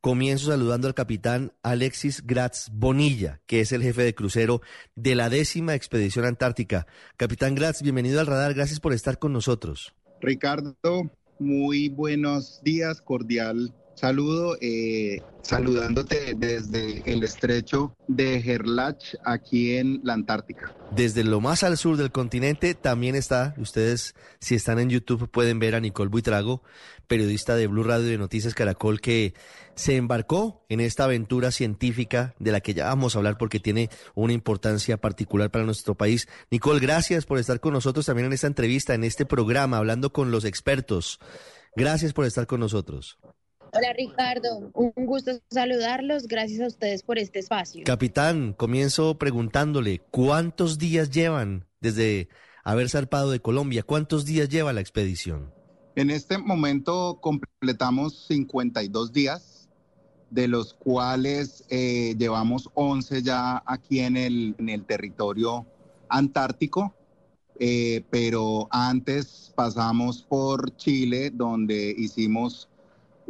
Comienzo saludando al capitán Alexis Gratz Bonilla, que es el jefe de crucero de la décima expedición antártica. Capitán Gratz, bienvenido al radar, gracias por estar con nosotros. Ricardo, muy buenos días, cordial saludo, eh, saludándote desde el estrecho de Gerlach, aquí en la Antártica. Desde lo más al sur del continente también está, ustedes si están en YouTube pueden ver a Nicole Buitrago, periodista de Blue Radio de Noticias Caracol, que se embarcó en esta aventura científica de la que ya vamos a hablar porque tiene una importancia particular para nuestro país. Nicole, gracias por estar con nosotros también en esta entrevista, en este programa, hablando con los expertos. Gracias por estar con nosotros. Hola Ricardo, un gusto saludarlos. Gracias a ustedes por este espacio. Capitán, comienzo preguntándole, ¿cuántos días llevan desde haber zarpado de Colombia? ¿Cuántos días lleva la expedición? En este momento completamos 52 días, de los cuales eh, llevamos 11 ya aquí en el, en el territorio antártico. Eh, pero antes pasamos por Chile, donde hicimos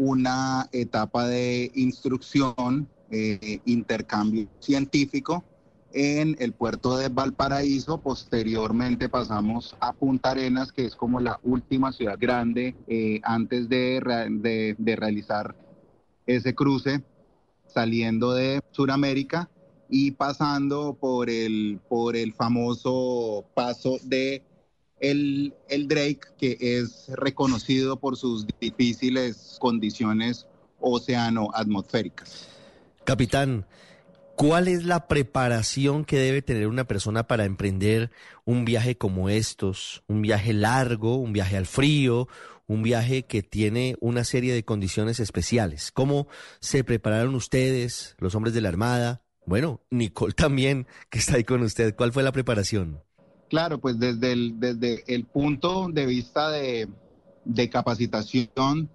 una etapa de instrucción, eh, intercambio científico en el puerto de Valparaíso. Posteriormente pasamos a Punta Arenas, que es como la última ciudad grande eh, antes de, de, realizar ese cruce, saliendo de Sudamérica y pasando por el, por el famoso paso de el, Drake, que es reconocido por sus difíciles condiciones océano-atmosféricas. Capitán, ¿cuál es la preparación que debe tener una persona para emprender un viaje como estos? Un viaje largo, un viaje al frío, un viaje que tiene una serie de condiciones especiales. ¿Cómo se prepararon ustedes, los hombres de la Armada? Bueno, Nicole también, que está ahí con usted. ¿Cuál fue la preparación? Claro, pues desde el, desde el punto de vista de, capacitación,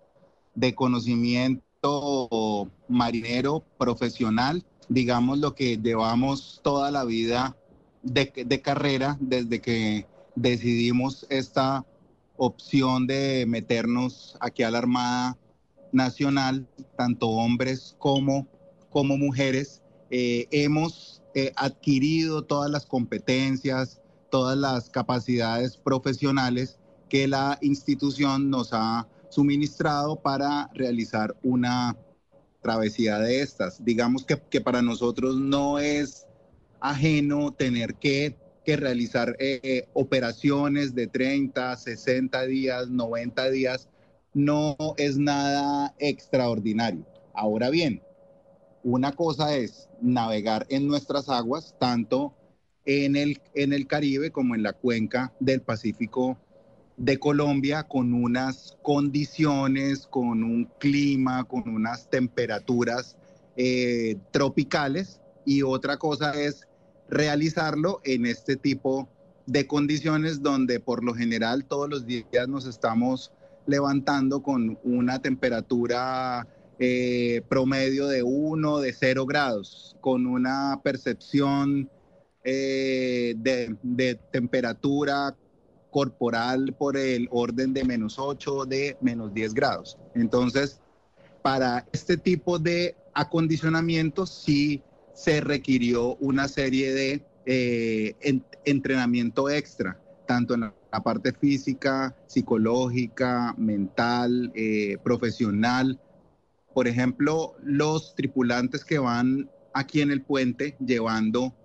de conocimiento marinero profesional, digamos lo que llevamos toda la vida de, de, carrera desde que decidimos esta opción de meternos aquí a la Armada Nacional, tanto hombres como, como mujeres, eh, hemos eh, adquirido todas las competencias, todas las capacidades profesionales que la institución nos ha suministrado para realizar una travesía de estas. Digamos que, para nosotros no es ajeno tener que, realizar eh, operaciones de 30, 60 días, 90 días. No es nada extraordinario. Ahora bien, una cosa es navegar en nuestras aguas, tanto en el, en el Caribe como en la cuenca del Pacífico de Colombia con unas condiciones, con un clima, con unas temperaturas eh, tropicales. Y otra cosa es realizarlo en este tipo de condiciones donde por lo general todos los días nos estamos levantando con una temperatura eh, promedio de 1, de 0 grados, con una percepción eh, de, temperatura corporal por el orden de menos 8, de menos 10 grados. Entonces, para este tipo de acondicionamiento sí se requirió una serie de eh, entrenamiento extra, tanto en la parte física, psicológica, mental, eh, profesional. Por ejemplo, los tripulantes que van aquí en el puente llevando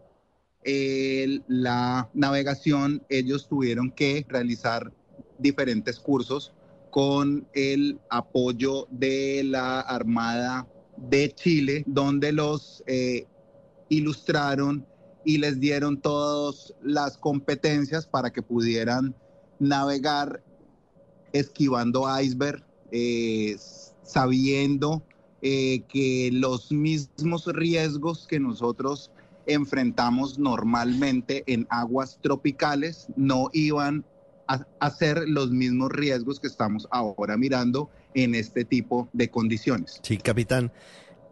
la navegación, ellos tuvieron que realizar diferentes cursos con el apoyo de la Armada de Chile, donde los eh, ilustraron y les dieron todas las competencias para que pudieran navegar esquivando iceberg, eh, sabiendo eh, que los mismos riesgos que nosotros enfrentamos normalmente en aguas tropicales no iban a, ser los mismos riesgos que estamos ahora mirando en este tipo de condiciones. Sí, capitán,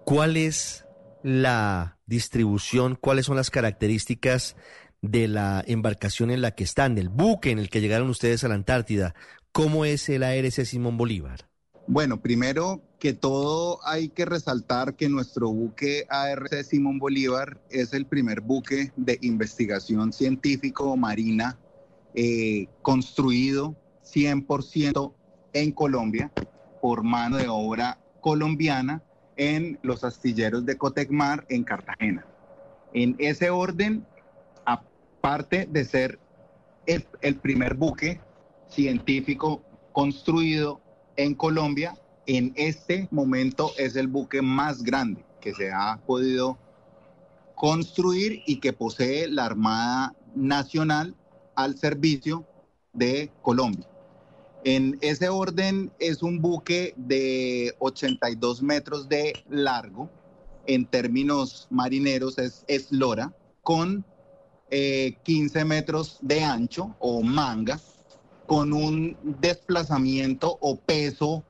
¿cuál es la distribución, cuáles son las características de la embarcación en la que están, del buque en el que llegaron ustedes a la Antártida? ¿Cómo es el ARC Simón Bolívar? Bueno, primero que todo hay que resaltar que nuestro buque ARC Simón Bolívar es el primer buque de investigación científico marina eh, construido 100% en Colombia por mano de obra colombiana en los astilleros de Cotecmar en Cartagena. En ese orden, aparte de ser el, el primer buque científico construido en Colombia, en este momento es el buque más grande que se ha podido construir y que posee la Armada Nacional al servicio de Colombia. En ese orden es un buque de 82 metros de largo, en términos marineros es eslora, con 15 eh, metros de ancho o manga, con un desplazamiento o peso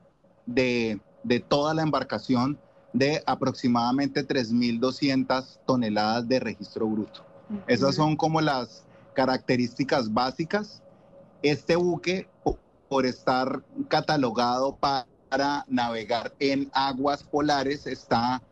de, de toda la embarcación de aproximadamente 3.200 toneladas de registro bruto. Esas son como las características básicas. Este buque por estar catalogado para navegar en aguas polares, está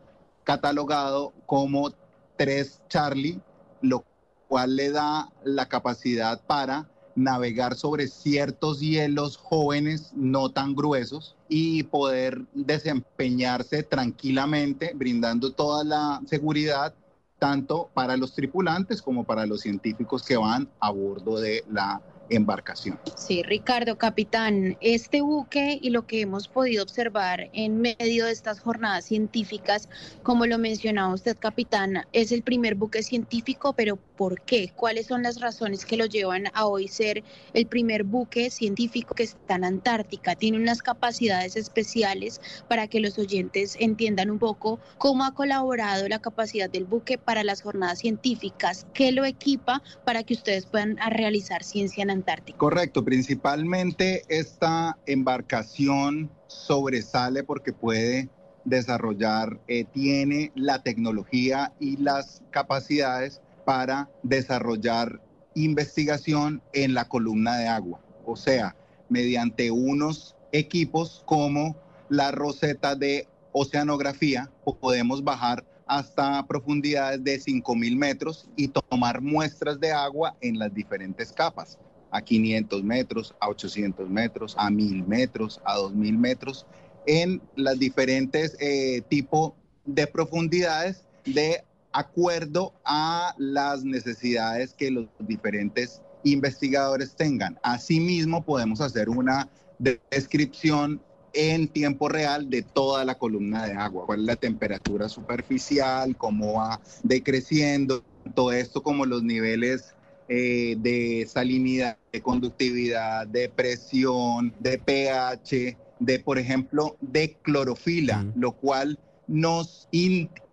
catalogado como 3 Charlie, lo cual le da la capacidad para navegar sobre ciertos hielos jóvenes no tan gruesos y poder desempeñarse tranquilamente, brindando toda la seguridad tanto para los tripulantes como para los científicos que van a bordo de la embarcación. Sí, Ricardo, capitán, este buque y lo que hemos podido observar en medio de estas jornadas científicas, como lo mencionaba usted, capitán, es el primer buque científico, pero ¿por qué? ¿Cuáles son las razones que lo llevan a hoy ser el primer buque científico que está en Antártica? Tiene unas capacidades especiales para que los oyentes entiendan un poco cómo ha colaborado la capacidad del buque para las jornadas científicas, qué lo equipa para que ustedes puedan realizar ciencia en Antártica. Correcto, principalmente esta embarcación sobresale porque puede desarrollar, eh, tiene la tecnología y las capacidades para desarrollar investigación en la columna de agua, o sea, mediante unos equipos como la roseta de oceanografía, podemos bajar hasta profundidades de 5.000 metros y tomar muestras de agua en las diferentes capas a 500 metros, a 800 metros, a 1000 metros, a 2000 metros, en las diferentes eh, tipos de profundidades de acuerdo a las necesidades que los diferentes investigadores tengan. Asimismo, podemos hacer una descripción en tiempo real de toda la columna de agua, cuál es la temperatura superficial, cómo va decreciendo, todo esto como los niveles eh, de salinidad, de conductividad, de presión, de pH, de, por ejemplo, de clorofila, lo cual nos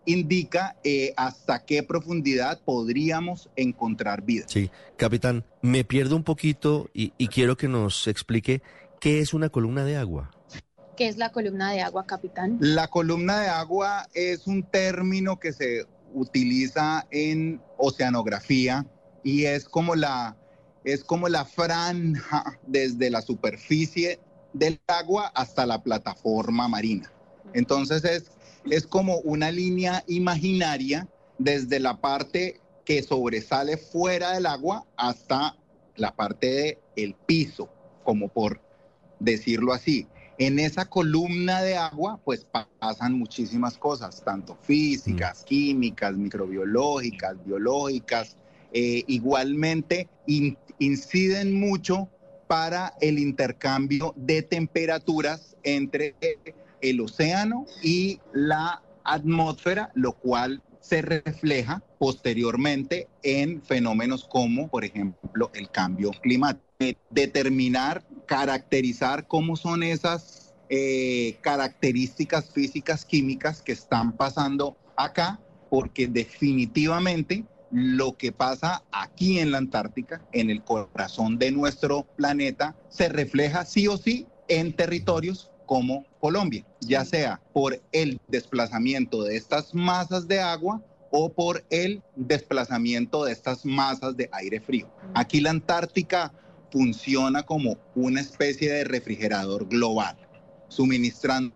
indica eh, hasta qué profundidad podríamos encontrar vida. Sí, capitán, me pierdo un poquito y, y quiero que nos explique qué es una columna de agua. ¿Qué es la columna de agua, capitán? La columna de agua es un término que se utiliza en oceanografía y es como la, es como la franja desde la superficie del agua hasta la plataforma marina. Entonces es, es como una línea imaginaria desde la parte que sobresale fuera del agua hasta la parte del piso, como por decirlo así. En esa columna de agua, pues pasan muchísimas cosas, tanto físicas, mm. químicas, microbiológicas, biológicas, eh, igualmente inciden mucho para el intercambio de temperaturas entre el océano y la atmósfera, lo cual se refleja posteriormente en fenómenos como, por ejemplo, el cambio climático. Determinar, caracterizar cómo son esas eh, características físicas, químicas que están pasando acá, porque definitivamente lo que pasa aquí en la Antártica, en el corazón de nuestro planeta, se refleja sí o sí en territorios como Colombia, ya sea por el desplazamiento de estas masas de agua o por el desplazamiento de estas masas de aire frío. Aquí la Antártica funciona como una especie de refrigerador global. suministrando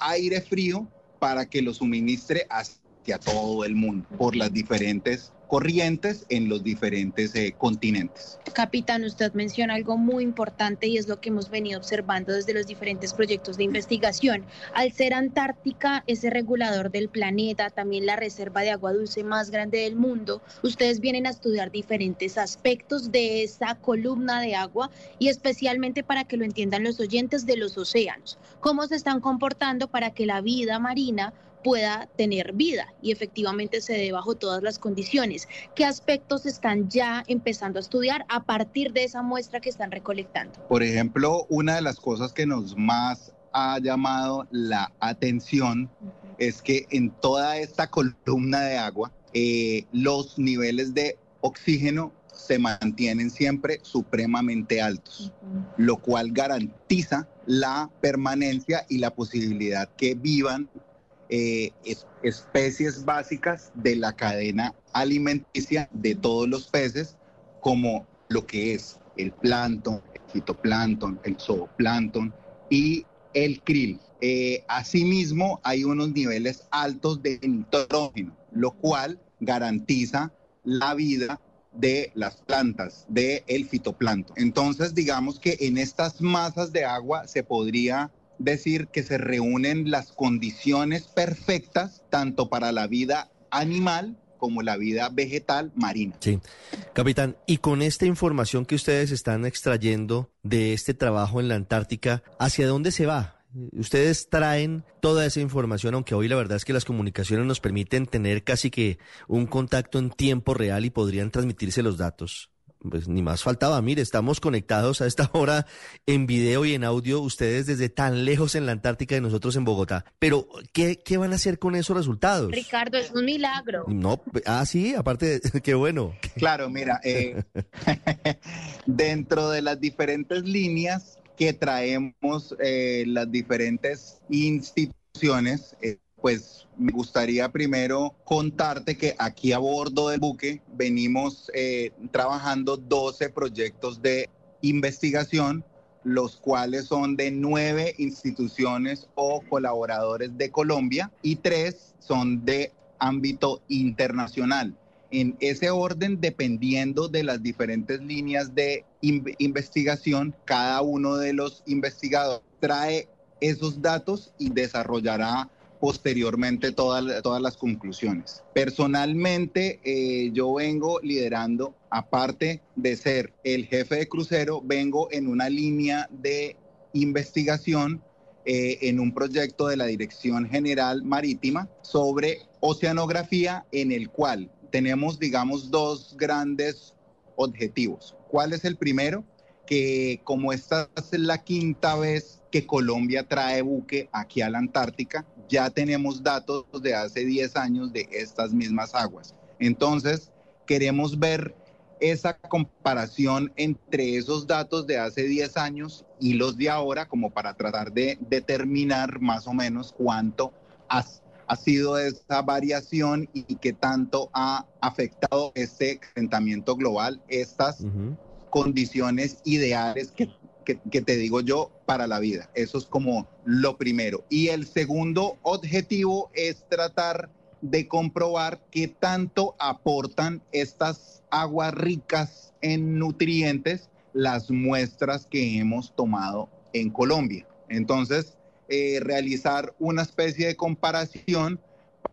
aire frío para que lo suministre hacia todo el mundo por las diferentes corrientes en los diferentes eh, continentes. Capitán, usted menciona algo muy importante y es lo que hemos venido observando desde los diferentes proyectos de investigación. Al ser Antártica ese regulador del planeta, también la reserva de agua dulce más grande del mundo, ustedes vienen a estudiar diferentes aspectos de esa columna de agua y especialmente para que lo entiendan los oyentes de los océanos, cómo se están comportando para que la vida marina pueda tener vida y efectivamente se dé bajo todas las condiciones. ¿Qué aspectos están ya empezando a estudiar a partir de esa muestra que están recolectando? Por ejemplo, una de las cosas que nos más ha llamado la atención es que en toda esta columna de agua eh, los niveles de oxígeno se mantienen siempre supremamente altos, lo cual garantiza la permanencia y la posibilidad que vivan eh, especies básicas de la cadena alimenticia de todos los peces, como lo que es el plancton, el fitoplancton, el zooplancton y el krill. Eh, asimismo, hay unos niveles altos de nitrógeno, lo cual garantiza la vida de las plantas, del el fitoplancton. Entonces, digamos que en estas masas de agua se podría decir que se reúnen las condiciones perfectas tanto para la vida animal como la vida vegetal marina. Sí, capitán, y con esta información que ustedes están extrayendo de este trabajo en la Antártica, ¿hacia dónde se va? Ustedes traen toda esa información, aunque hoy la verdad es que las comunicaciones nos permiten tener casi que un contacto en tiempo real y podrían transmitirse los datos pues ni más faltaba. Mire, estamos conectados a esta hora en video y en audio, ustedes desde tan lejos en la Antártica y nosotros en Bogotá. Pero, ¿qué, qué van a hacer con esos resultados? Ricardo, es un milagro. No, ah, sí, aparte, qué bueno. Claro, mira, eh, dentro de las diferentes líneas que traemos, eh, las diferentes instituciones, eh, pues me gustaría primero contarte que aquí a bordo del buque venimos eh, trabajando 12 proyectos de investigación, los cuales son de nueve instituciones o colaboradores de Colombia y tres son de ámbito internacional. En ese orden, dependiendo de las diferentes líneas de investigación, cada uno de los investigadores trae esos datos y desarrollará posteriormente todas, todas las conclusiones. Personalmente, eh, yo vengo liderando, aparte de ser el jefe de crucero, vengo en una línea de investigación eh, en un proyecto de la Dirección General Marítima sobre oceanografía en el cual tenemos, digamos, dos grandes objetivos. ¿Cuál es el primero? Que como esta es la quinta vez que Colombia trae buque aquí a la Antártica, ya tenemos datos de hace 10 años de estas mismas aguas. Entonces, queremos ver esa comparación entre esos datos de hace 10 años y los de ahora como para tratar de determinar más o menos cuánto ha, sido esa variación y, qué tanto ha afectado este calentamiento global, estas condiciones ideales que que, te digo yo para la vida. Eso es como lo primero. Y el segundo objetivo es tratar de comprobar qué tanto aportan estas aguas ricas en nutrientes las muestras que hemos tomado en Colombia. Entonces, eh, realizar una especie de comparación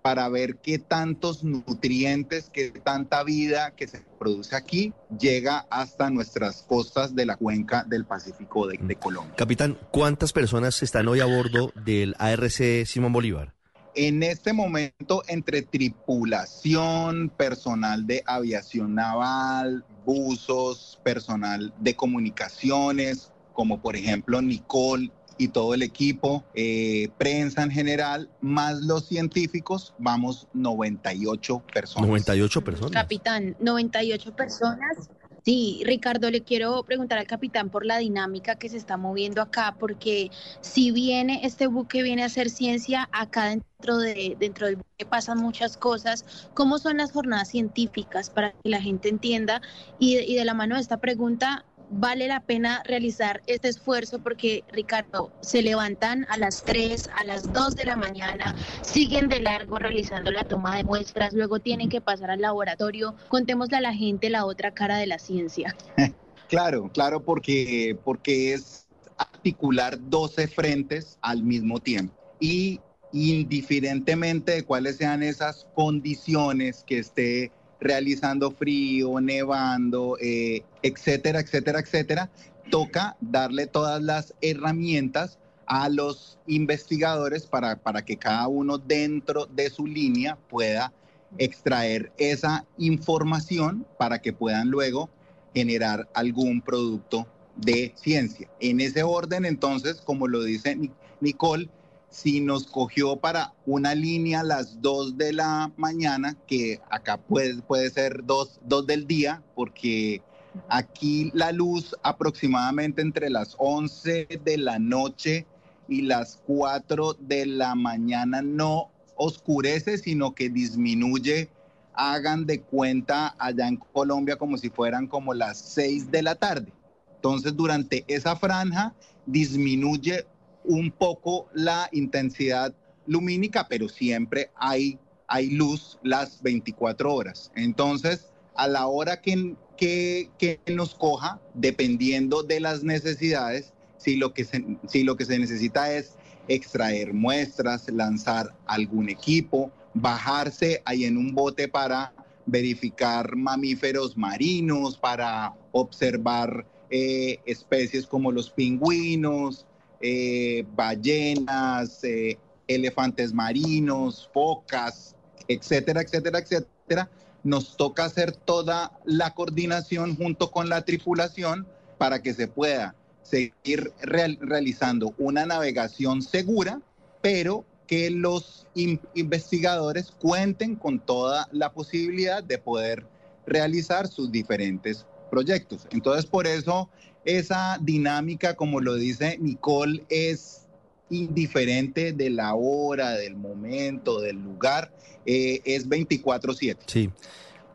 para ver qué tantos nutrientes, qué tanta vida que se produce aquí llega hasta nuestras costas de la cuenca del Pacífico de, Colombia. Capitán, ¿cuántas personas están hoy a bordo del ARC Simón Bolívar? En este momento, entre tripulación, personal de aviación naval, buzos, personal de comunicaciones, como por ejemplo Nicole y todo el equipo, eh, prensa en general, más los científicos, vamos 98 personas. 98 personas. Capitán, 98 personas. Sí, Ricardo, le quiero preguntar al capitán por la dinámica que se está moviendo acá, porque si viene este buque viene a hacer ciencia, acá dentro de dentro del buque pasan muchas cosas. ¿Cómo son las jornadas científicas para que la gente entienda? Y y de la mano de esta pregunta, vale la pena realizar este esfuerzo porque, Ricardo, se levantan a las 3, a las 2 de la mañana, siguen de largo realizando la toma de muestras, luego tienen que pasar al laboratorio. Contémosle a la gente la otra cara de la ciencia. Claro, claro, porque, porque es articular 12 frentes al mismo tiempo. Y indiferentemente de cuáles sean esas condiciones que esté realizando frío, nevando, eh, etcétera, etcétera, etcétera, toca darle todas las herramientas a los investigadores para, para que cada uno dentro de su línea pueda extraer esa información para que puedan luego generar algún producto de ciencia. En ese orden, entonces, como lo dice Nicole, si nos cogió para una línea las 2 de la mañana, que acá puede, puede ser 2, del día, porque aquí la luz aproximadamente entre las 11 de la noche y las 4 de la mañana no oscurece, sino que disminuye, hagan de cuenta allá en Colombia como si fueran como las 6 de la tarde. Entonces, durante esa franja disminuye un poco la intensidad lumínica, pero siempre hay, hay luz las 24 horas. Entonces, a la hora que, que, nos coja, dependiendo de las necesidades, si lo, que se, si lo que se necesita es extraer muestras, lanzar algún equipo, bajarse ahí en un bote para verificar mamíferos marinos, para observar eh, especies como los pingüinos, eh, ballenas, eh, elefantes marinos, focas, etcétera, etcétera, etcétera, nos toca hacer toda la coordinación junto con la tripulación para que se pueda seguir realizando una navegación segura, pero que los investigadores cuenten con toda la posibilidad de poder realizar sus diferentes proyectos. Entonces, por eso esa dinámica, como lo dice Nicole, es indiferente de la hora, del momento, del lugar, eh, es 24/7. Sí,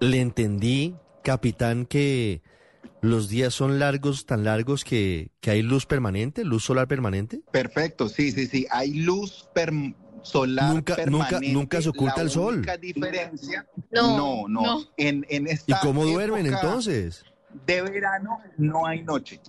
le entendí, capitán, que los días son largos, tan largos que, que hay luz permanente, luz solar permanente. Perfecto, sí, sí, sí, hay luz solar nunca, permanente. Nunca, nunca se oculta el sol. diferencia, no, no, En, en esta ¿Y cómo duermen entonces? De verano no hay noche.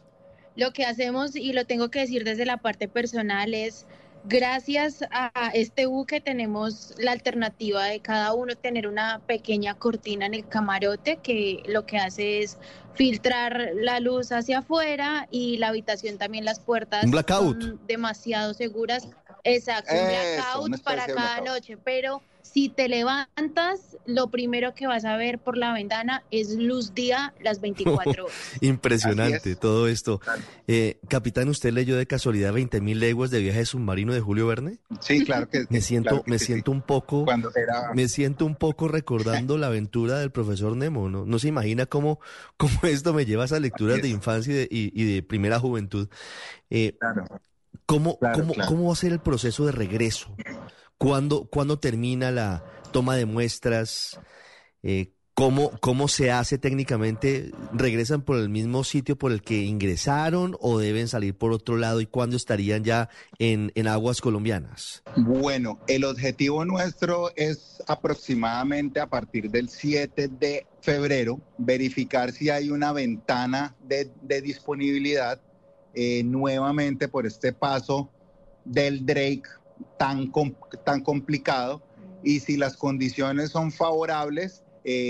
Lo que hacemos, y lo tengo que decir desde la parte personal, es gracias a este buque tenemos la alternativa de cada uno tener una pequeña cortina en el camarote que lo que hace es filtrar la luz hacia afuera y la habitación también las puertas un blackout. son demasiado seguras. Exacto, un blackout para cada noche, pero si te levantas, lo primero que vas a ver por la ventana es luz día las 24 horas. Impresionante todo esto. Eh, capitán, ¿usted leyó de casualidad 20 mil leguas de viaje submarino de Julio Verne? Sí, claro que Me siento, me siento un poco, me siento un poco recordando la aventura del profesor Nemo, ¿no? No se imagina cómo, cómo esto me lleva a esas lecturas de infancia y de, primera juventud. Eh, ¿Cómo, cómo, ¿Cómo va a ser el proceso de regreso? ¿Cuándo, ¿Cuándo, termina la toma de muestras? Eh, ¿cómo, ¿Cómo se hace técnicamente? ¿Regresan por el mismo sitio por el que ingresaron o deben salir por otro lado? ¿Y cuándo estarían ya en, en aguas colombianas? Bueno, el objetivo nuestro es aproximadamente a partir del 7 de febrero verificar si hay una ventana de, de disponibilidad eh, nuevamente por este paso del Drake tan, tan complicado. Y si las condiciones son favorables, eh,